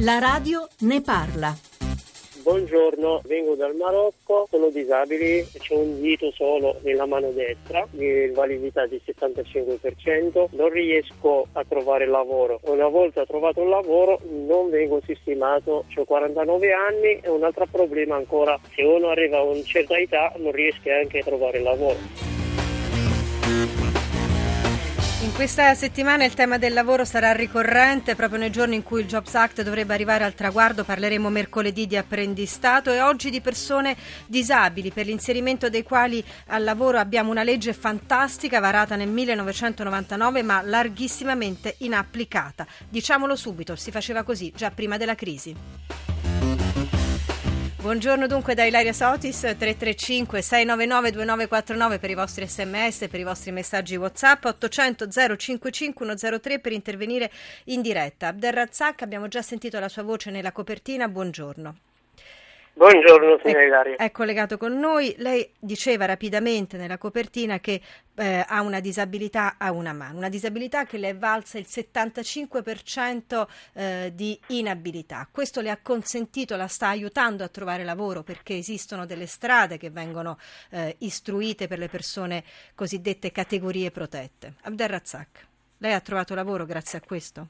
La radio ne parla. Buongiorno, vengo dal Marocco, sono disabile, c'è un dito solo nella mano destra, di validità di 75%, non riesco a trovare lavoro. Una volta trovato un lavoro non vengo sistemato, ho 49 anni e un altro problema ancora, se uno arriva a una certa età non riesce anche a trovare lavoro. Questa settimana il tema del lavoro sarà ricorrente proprio nei giorni in cui il Jobs Act dovrebbe arrivare al traguardo. Parleremo mercoledì di apprendistato e oggi di persone disabili per l'inserimento dei quali al lavoro abbiamo una legge fantastica varata nel 1999 ma larghissimamente inapplicata. Diciamolo subito, si faceva così già prima della crisi. Buongiorno dunque da Ilaria Sotis 335 699 2949 per i vostri sms, per i vostri messaggi whatsapp 800 055 103 per intervenire in diretta. Abderrazzak abbiamo già sentito la sua voce nella copertina, buongiorno. Buongiorno signora Ilaria. È, collegato con noi. Lei diceva rapidamente nella copertina che eh, ha una disabilità a una mano, una disabilità che le è valsa il 75% eh, di inabilità. Questo le ha consentito, la sta aiutando a trovare lavoro perché esistono delle strade che vengono eh, istruite per le persone cosiddette categorie protette. Abderrazzak, lei ha trovato lavoro grazie a questo?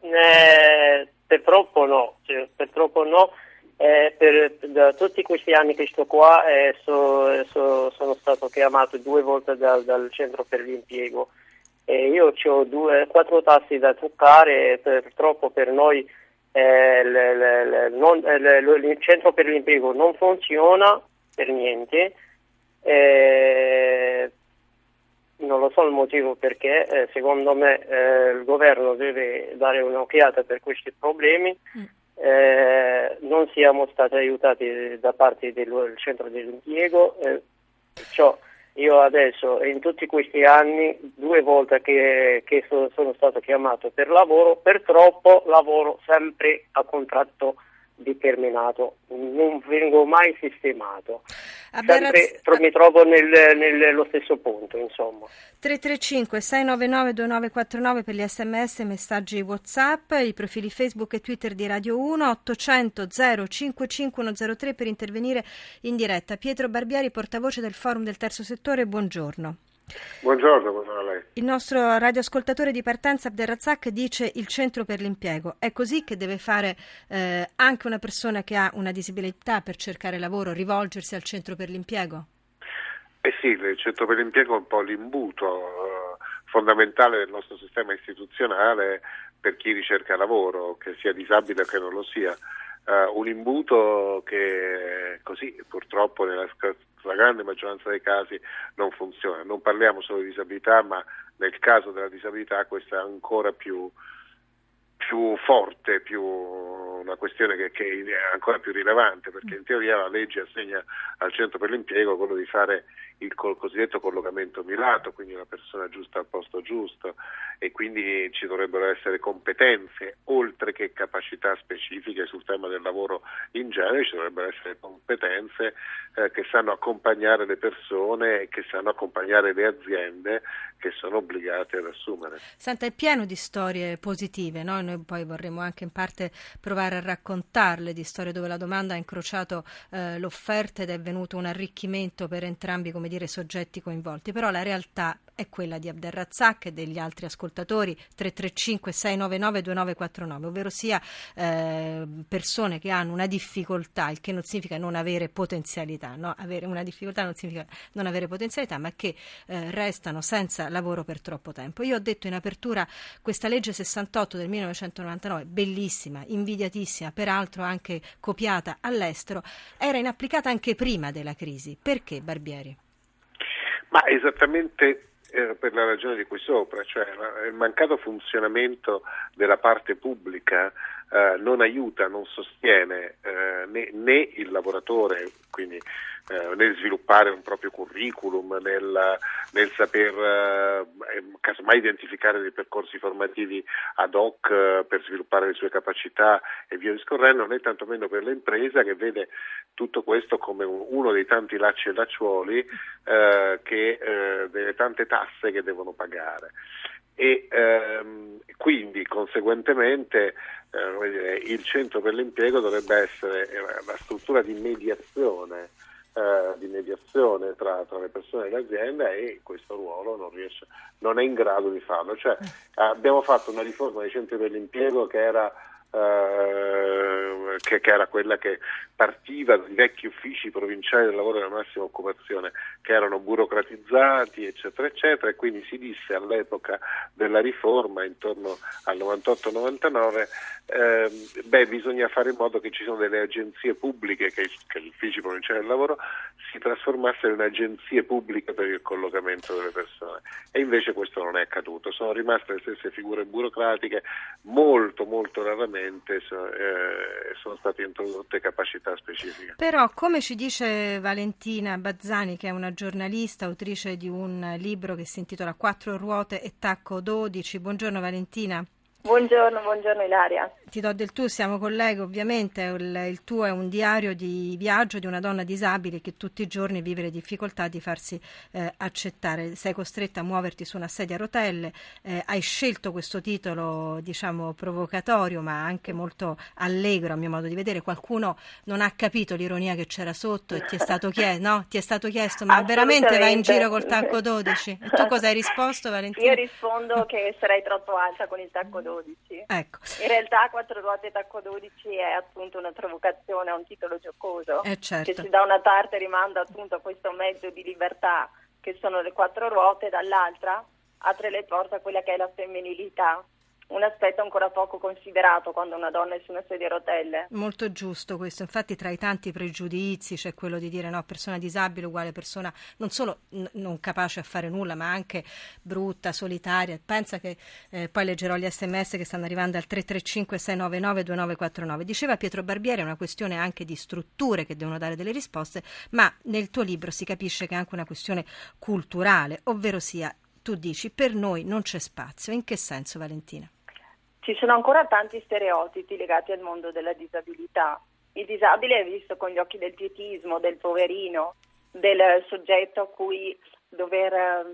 Eh, purtroppo no, cioè, purtroppo no eh, per, da tutti questi anni che sto qua eh, so, so, sono stato chiamato due volte dal, dal centro per l'impiego. E io ho due, quattro tassi da toccare e purtroppo per noi eh, eh, il centro per l'impiego non funziona per niente. Eh, non lo so il motivo perché, secondo me il governo deve dare un'occhiata per questi problemi. Mm eh, non siamo stati aiutati da parte del centro dell'impiego, eh, perciò io adesso in tutti questi anni, due volte che, che sono, sono stato chiamato per lavoro, purtroppo lavoro sempre a contratto determinato, non vengo mai sistemato. Sempre tro- mi trovo nel, nello stesso punto, insomma. 335 699 2949 per gli sms messaggi WhatsApp, i profili Facebook e Twitter di Radio 1, 800 055103 per intervenire in diretta. Pietro Barbieri, portavoce del Forum del Terzo Settore, buongiorno. Buongiorno, buongiorno a lei. Il nostro radioascoltatore di partenza Abderrazzak dice il centro per l'impiego. È così che deve fare eh, anche una persona che ha una disabilità per cercare lavoro, rivolgersi al centro per l'impiego? Eh sì, il centro per l'impiego è un po' l'imbuto eh, fondamentale del nostro sistema istituzionale per chi ricerca lavoro, che sia disabile o che non lo sia. Uh, un imbuto che così purtroppo nella grande maggioranza dei casi non funziona. Non parliamo solo di disabilità, ma nel caso della disabilità questo è ancora più, più forte, più una questione che, che, è ancora più rilevante, perché in teoria la legge assegna al centro per l'impiego quello di fare il cosiddetto collocamento mirato, quindi una persona giusta al posto giusto e quindi ci dovrebbero essere competenze oltre che capacità specifiche sul tema del lavoro in genere, ci dovrebbero essere competenze eh, che sanno accompagnare le persone e che sanno accompagnare le aziende che sono obbligate ad assumere. Senta, è pieno di storie positive, no? Noi poi vorremmo anche in parte provare a raccontarle di storie dove la domanda ha incrociato eh, l'offerta ed è venuto un arricchimento per entrambi dire, soggetti coinvolti, però la realtà è quella di Abderrazzak e degli altri ascoltatori 335 699 2949, ovvero sia eh, persone che hanno una difficoltà, il che non significa non avere potenzialità, no? avere una difficoltà non significa non avere potenzialità, ma che eh, restano senza lavoro per troppo tempo. Io ho detto in apertura questa legge 68 del 1999, bellissima, invidiatissima, peraltro anche copiata all'estero, era inapplicata anche prima della crisi. Perché Barbieri? Ma esattamente eh, per la ragione di cui sopra, cioè il mancato funzionamento della parte pubblica eh, non aiuta, non sostiene eh, né, né, il lavoratore, quindi eh, nel sviluppare un proprio curriculum, nel, nel saper eh, casomai identificare dei percorsi formativi ad hoc eh, per sviluppare le sue capacità e via discorrendo, né tantomeno per l'impresa che vede tutto questo come un, uno dei tanti lacci e lacciuoli eh, che, delle tante tasse che devono pagare. E ehm, quindi conseguentemente eh, il centro per l'impiego dovrebbe essere eh, la struttura di mediazione, eh, di mediazione tra, tra, le persone e l'azienda e questo ruolo non, riesce, non è in grado di farlo. Cioè, abbiamo fatto una riforma dei centri per l'impiego che era eh, che, che, era quella che partiva dai vecchi uffici provinciali del lavoro della massima occupazione che erano burocratizzati eccetera eccetera e quindi si disse all'epoca della riforma intorno al 98-99 eh, beh bisogna fare in modo che ci siano delle agenzie pubbliche che, che gli uffici provinciali del lavoro si trasformassero in agenzie pubbliche per il collocamento delle persone. E invece questo non è accaduto. Sono rimaste le stesse figure burocratiche molto molto raramente eh, sono state introdotte capacità specifiche. Però, come ci dice Valentina Bazzani, che è una giornalista, autrice di un libro che si intitola Quattro ruote e tacco 12, buongiorno Valentina. Buongiorno, buongiorno Ilaria. Ti do del tu, siamo colleghi ovviamente, il, il, tuo è un diario di viaggio di una donna disabile che tutti i giorni vive le difficoltà di farsi eh, accettare, sei costretta a muoverti su una sedia a rotelle, eh, hai scelto questo titolo diciamo provocatorio ma anche molto allegro a mio modo di vedere, qualcuno non ha capito l'ironia che c'era sotto e ti è stato chiesto, no? ti è stato chiesto ma veramente vai in giro col tacco 12? E tu cosa hai risposto Valentina? Io rispondo che sarei troppo alta con il tacco 12. Ecco. In realtà quattro ruote tacco 12 è appunto una provocazione, è un titolo giocoso eh certo. che ci da una parte rimanda appunto a questo mezzo di libertà che sono le quattro ruote, dall'altra apre le porte a quella che è la femminilità un aspetto ancora poco considerato quando una donna è su una sedia a rotelle. Molto giusto questo, infatti tra i tanti pregiudizi c'è quello di dire no, persona disabile uguale persona non solo n- non capace a fare nulla ma anche brutta, solitaria. Pensa che eh, poi leggerò gli sms che stanno arrivando al 335 699 2949. Diceva Pietro Barbieri è una questione anche di strutture che devono dare delle risposte, ma nel tuo libro si capisce che è anche una questione culturale, ovvero sia tu dici per noi non c'è spazio. In che senso Valentina? Ci sono ancora tanti stereotipi legati al mondo della disabilità. Il disabile è visto con gli occhi del pietismo, del poverino, del soggetto a cui dover,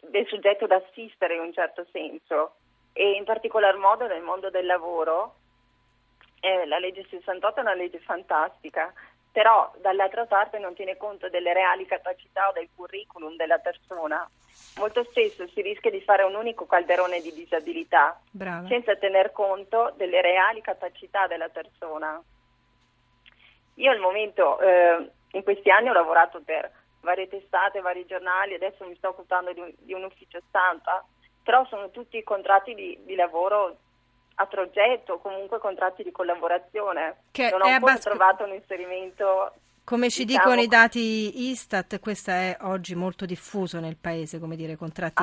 del soggetto da assistere in un certo senso e in particolar modo nel mondo del lavoro. Eh, la legge 68 è una legge fantastica, però dall'altra parte non tiene conto delle reali capacità o del curriculum della persona molto spesso si rischia di fare un unico calderone di disabilità Brava. senza tener conto delle reali capacità della persona. Io al momento, eh, in questi anni ho lavorato per varie testate, vari giornali, adesso mi sto occupando di un, di un ufficio stampa, però sono tutti contratti di, di lavoro a progetto, comunque contratti di collaborazione. Che non ho ancora trovato un inserimento come ci diciamo, dicono i dati Istat, questo è oggi molto diffuso nel paese, come dire, contratti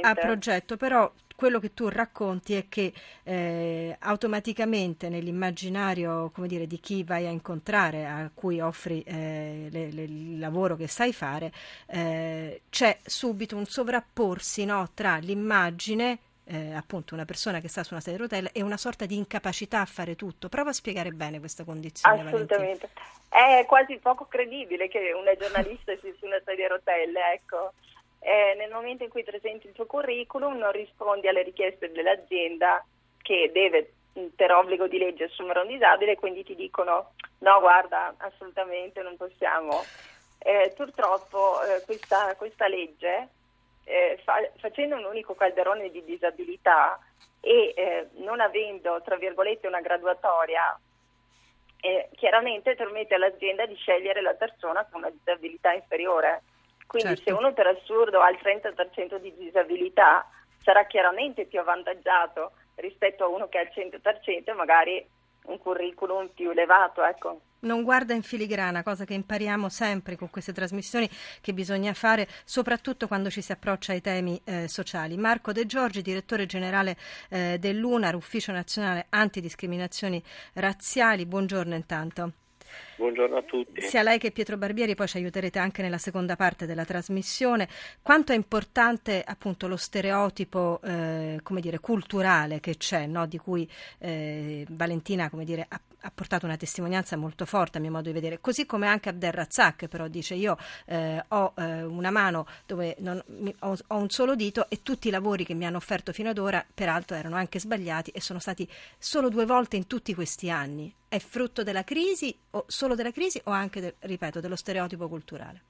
a progetto, però quello che tu racconti è che eh, automaticamente nell'immaginario come dire, di chi vai a incontrare, a cui offri eh, le, le, il lavoro che sai fare, eh, c'è subito un sovrapporsi no, tra l'immagine eh, appunto una persona che sta su una sedia a rotelle e una sorta di incapacità a fare tutto. Prova a spiegare bene questa condizione. Assolutamente. Valentina. È quasi poco credibile che una giornalista sia su una sedia a rotelle, ecco. Eh, nel momento in cui presenti il tuo curriculum non rispondi alle richieste dell'azienda che deve per obbligo di legge assumere un disabile e quindi ti dicono no guarda assolutamente non possiamo. Eh, purtroppo eh, questa, questa legge eh, fa, facendo un unico calderone di disabilità e eh, non avendo, tra virgolette, una graduatoria, eh, chiaramente permette all'azienda di scegliere la persona con una disabilità inferiore. Quindi certo. se uno per assurdo ha il 30% di disabilità sarà chiaramente più avvantaggiato rispetto a uno che ha il 100% e magari un curriculum più elevato. Ecco non guarda in filigrana, cosa che impariamo sempre con queste trasmissioni che bisogna fare, soprattutto quando ci si approccia ai temi eh, sociali. Marco De Giorgi, direttore generale eh, dell'UNAR, Ufficio Nazionale Antidiscriminazioni Razziali, buongiorno intanto. Buongiorno a tutti. Sia lei che Pietro Barbieri, poi ci aiuterete anche nella seconda parte della trasmissione. Quanto è importante appunto lo stereotipo eh, dire, culturale che c'è, no? di cui eh, Valentina dire, ha, ha portato una testimonianza molto forte a mio modo di vedere, così come anche Abdel Razzak però dice io eh, ho eh, una mano dove non, mi, ho, ho, un solo dito e tutti i lavori che mi hanno offerto fino ad ora peraltro erano anche sbagliati e sono stati solo due volte in tutti questi anni. È frutto della crisi o solo della crisi o anche, de, ripeto, dello stereotipo culturale?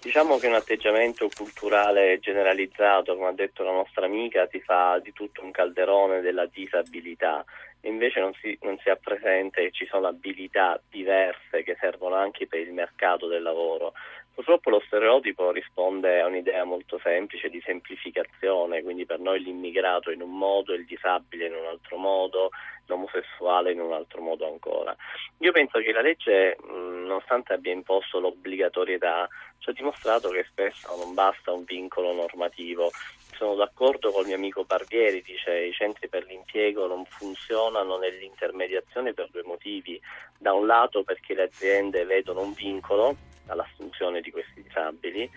Diciamo che un atteggiamento culturale generalizzato, come ha detto la nostra amica, si fa di tutto un calderone della disabilità invece non si, non si ha presente che ci sono abilità diverse che servono anche per il mercato del lavoro. Purtroppo lo stereotipo risponde a un'idea molto semplice di semplificazione, quindi per noi l'immigrato in un modo, il disabile in un altro modo, l'omosessuale in un altro modo ancora. Io penso che la legge, nonostante abbia imposto l'obbligatorietà, ci ha dimostrato che spesso non basta un vincolo normativo. Sono d'accordo con il mio amico Barbieri, dice i centri per l'impiego non funzionano nell'intermediazione per due motivi. Da un lato perché le aziende vedono un vincolo all'assunzione di questi disabili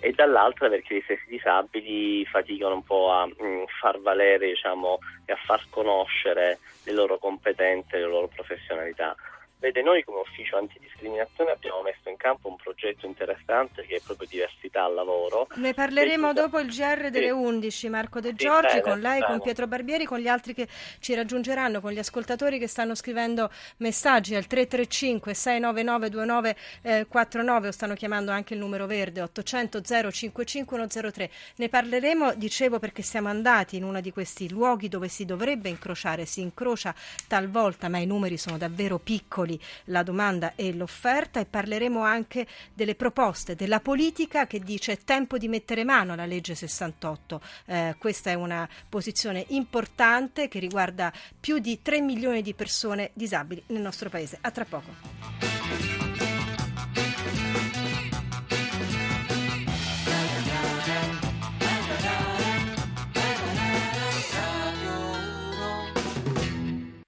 e dall'altra perché gli stessi disabili faticano un po' a mh, mm, far valere diciamo, e a far conoscere le loro competenze, le loro professionalità. Vede, noi come ufficio antidiscriminazione abbiamo messo in campo un progetto interessante che è proprio diversità al lavoro. Ne parleremo dopo il GR delle sì. 11, Marco De Giorgi, sì, con lei, bene. con Pietro Barbieri, con gli altri che ci raggiungeranno, con gli ascoltatori che stanno scrivendo messaggi al 335 699 2949 o stanno chiamando anche il numero verde 800 055 103. Ne parleremo, dicevo, perché siamo andati in uno di questi luoghi dove si dovrebbe incrociare, si incrocia talvolta, ma i numeri sono davvero piccoli secoli la domanda e l'offerta e parleremo anche delle proposte della politica che dice è tempo di mettere mano alla legge 68. Eh, questa è una posizione importante che riguarda più di 3 milioni di persone disabili nel nostro paese. A tra poco.